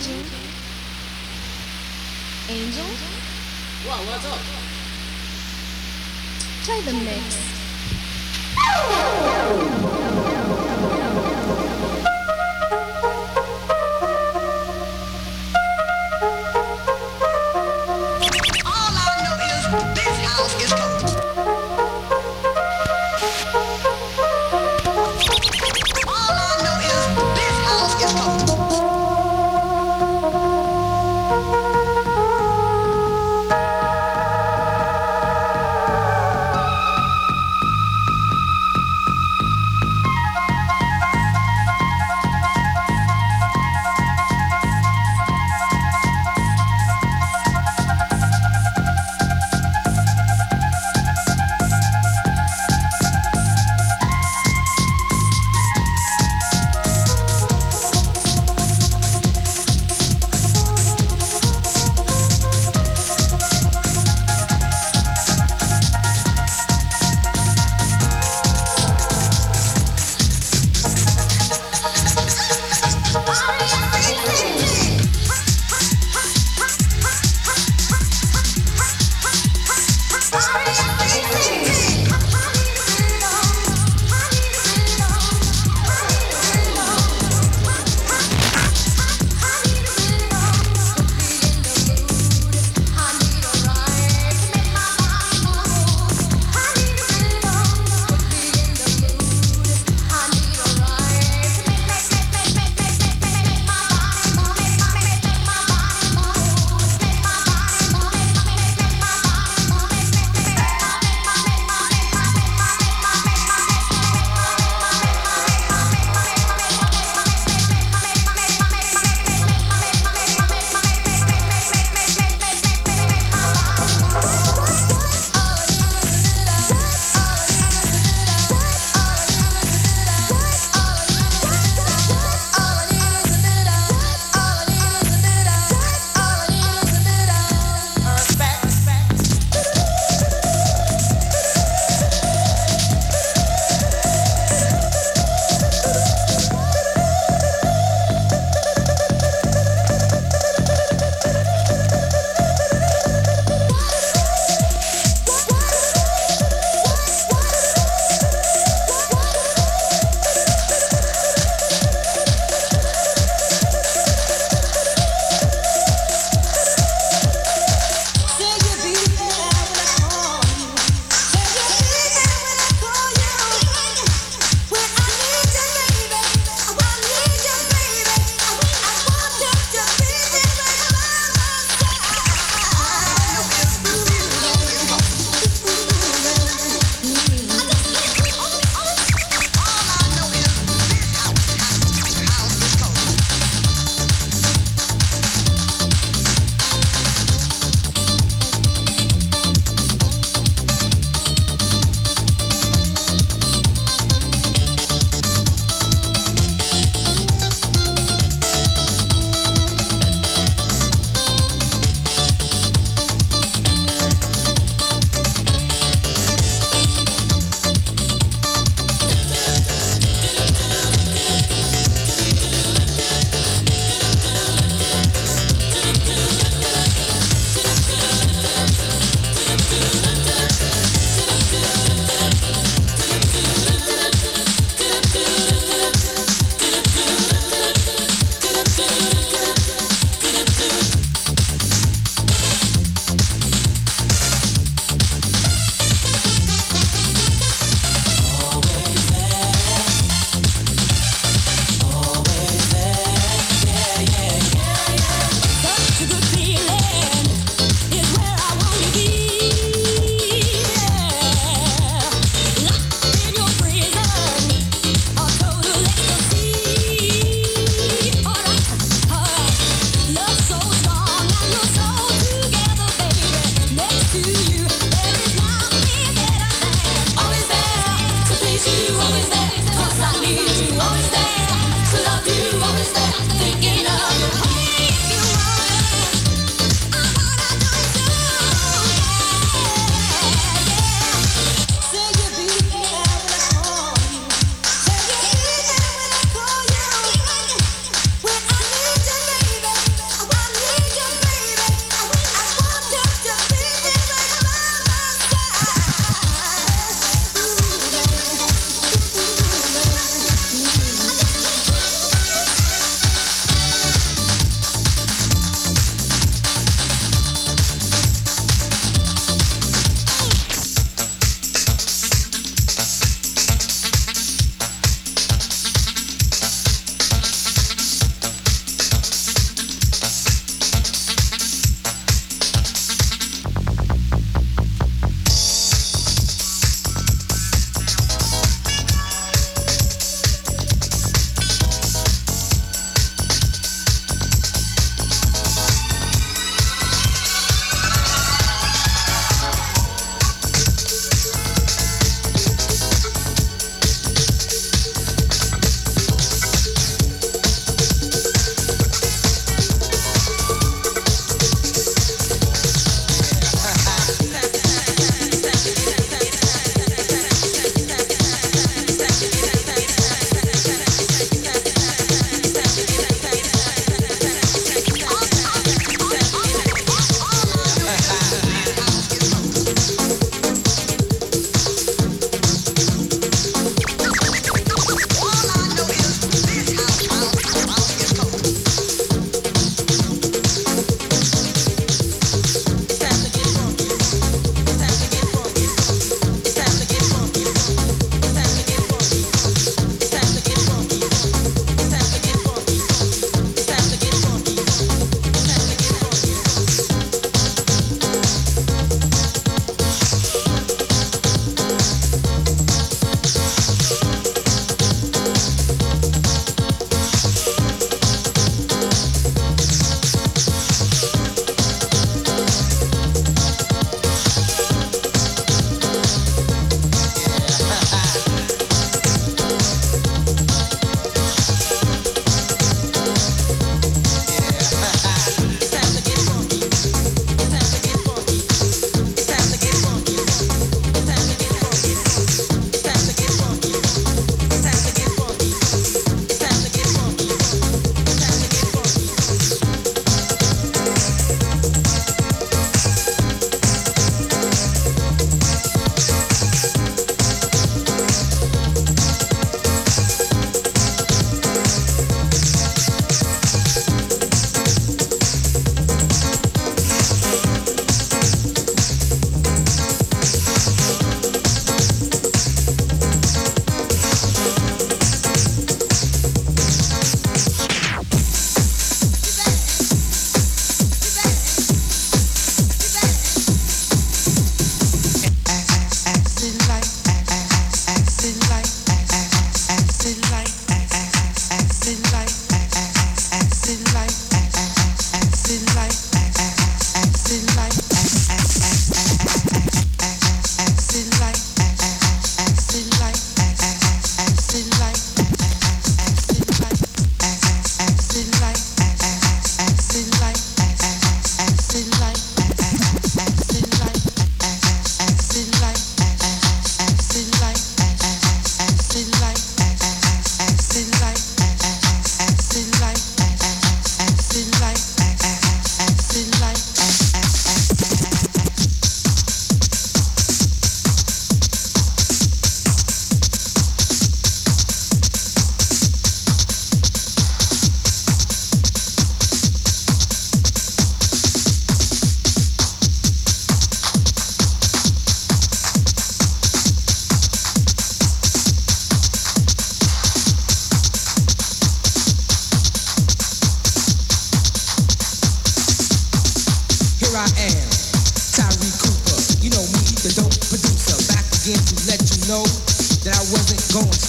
Angel. Angel? What? What's up? Play the mix.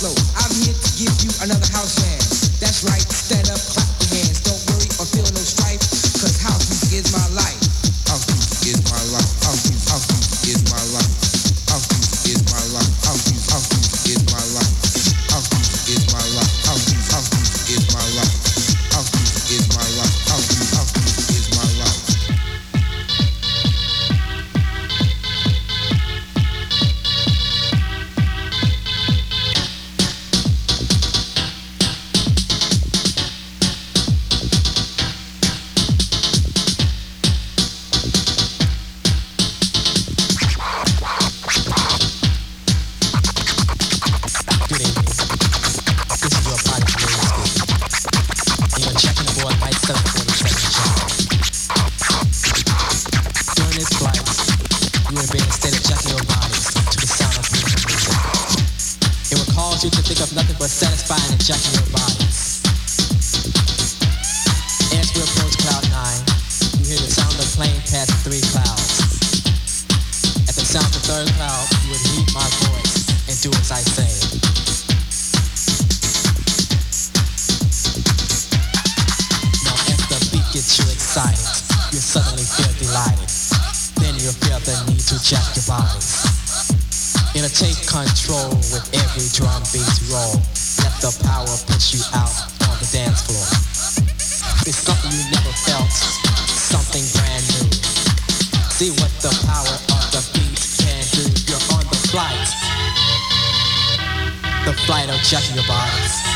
flow. I'm here to give you another house man. Jack. power of the beat can do. you on the flight, the flight of Jackie your bodies.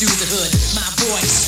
through the hood. My voice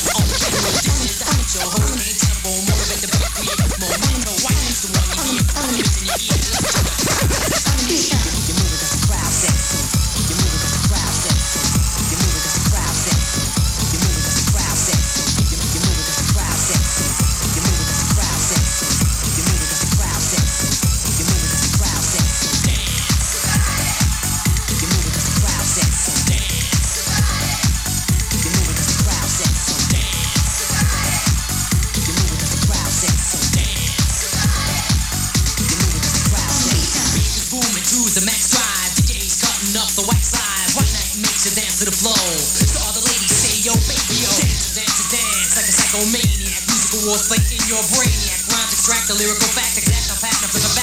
Brainiac, rhymes extract the lyrical fact, exact, I'm patent,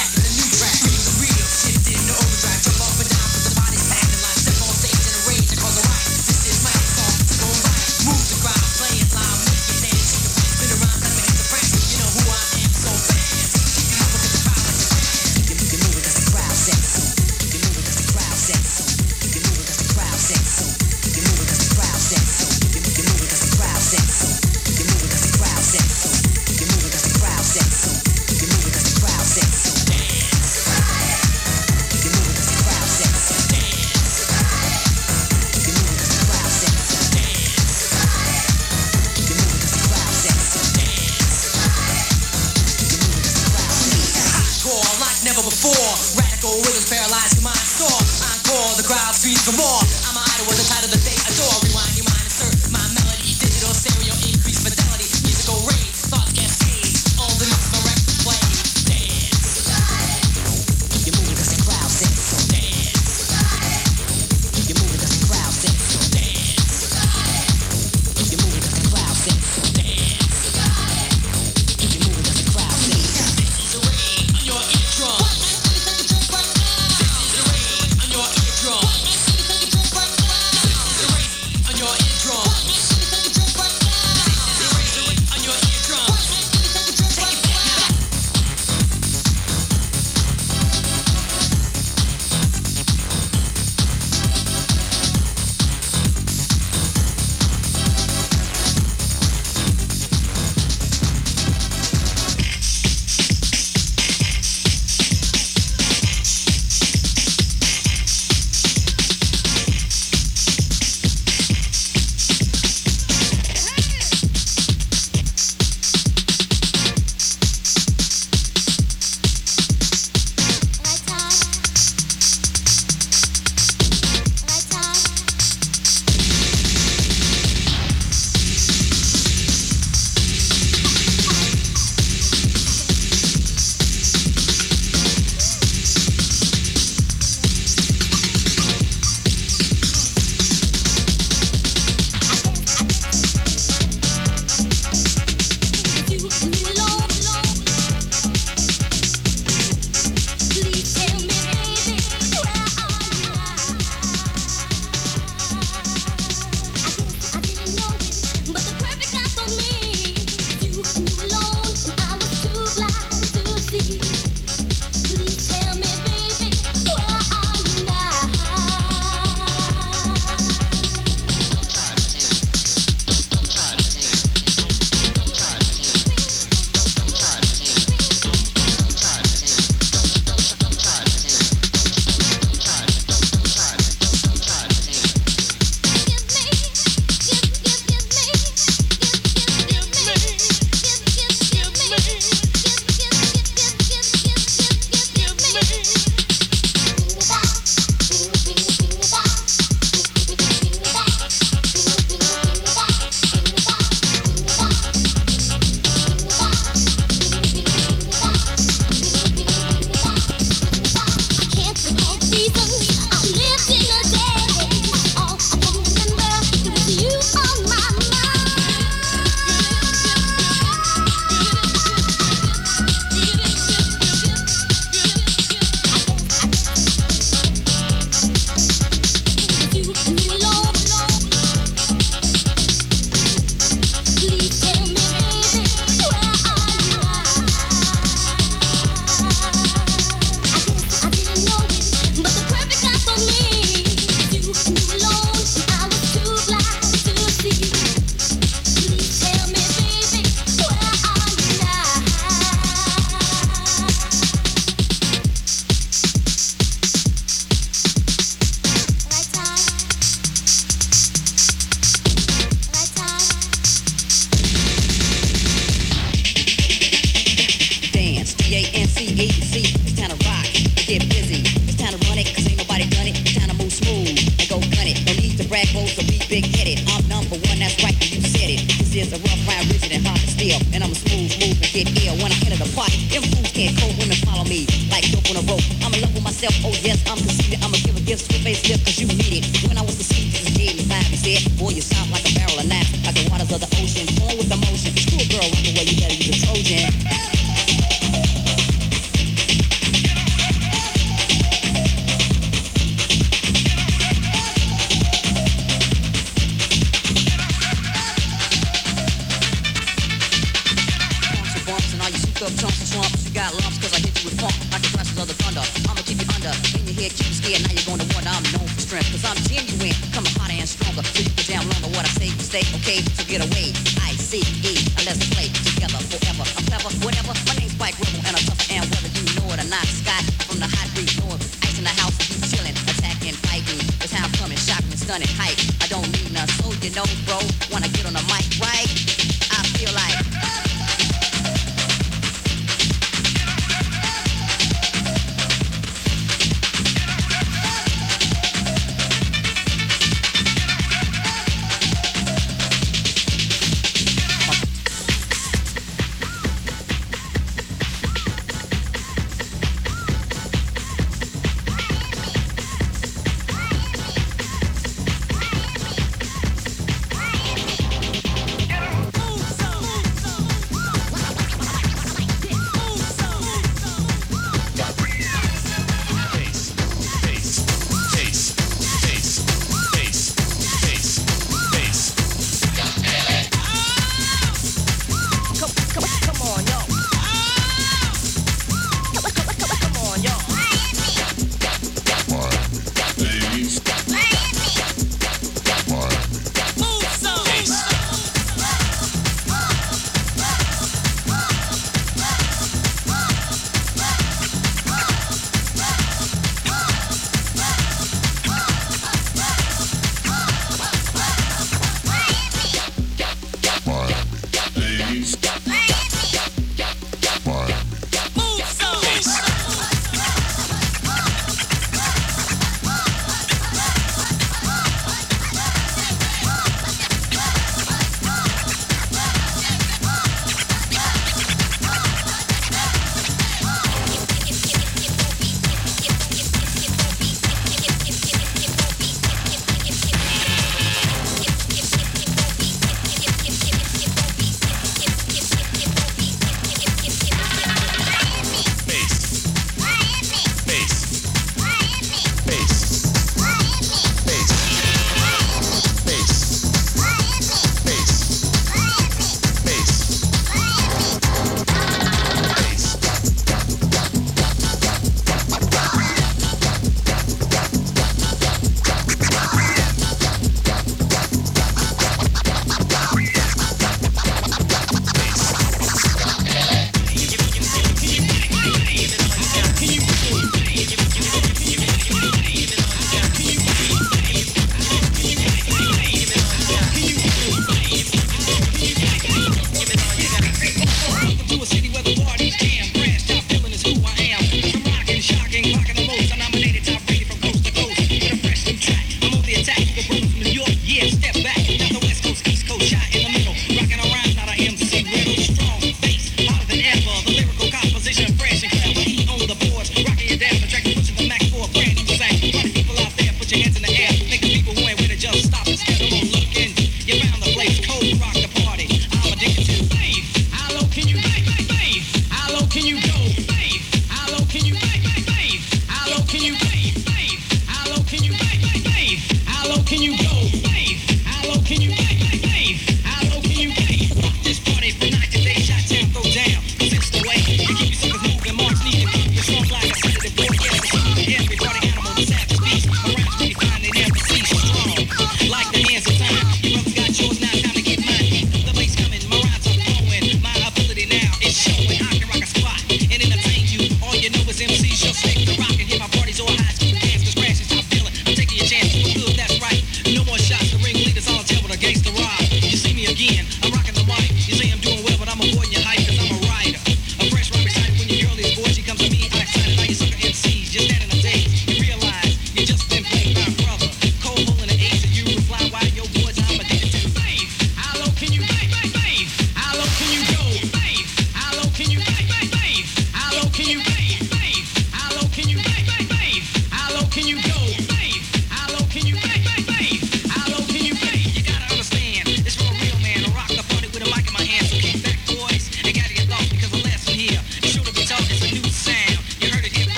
is a rough ride, rigid and hard to steal. And I'm a smooth move and get ill when I enter the party. Them fools can't cope, women follow me like dope on a rope. I'm in love with myself, oh yes, I'm conceited. I'ma give a gift to a facelift cause you need it. gun and hype. I don't need no soldier, no bro. Wanna get on the mic.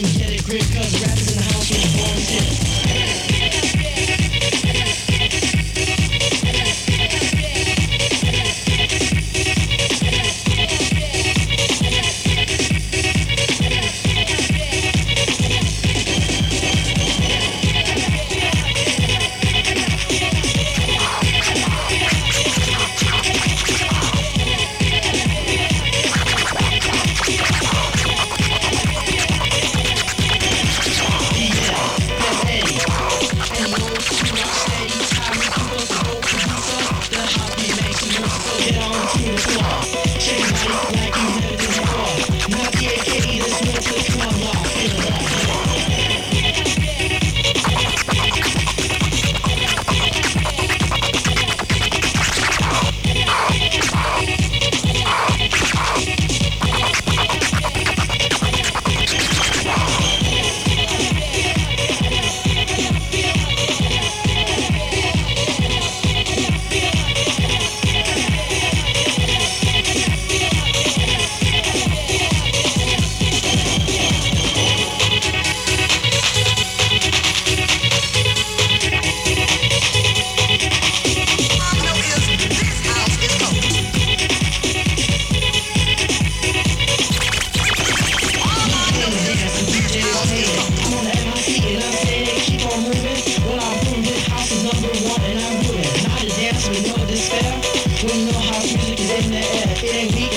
can get it grip, cause rap is Show. Little angel.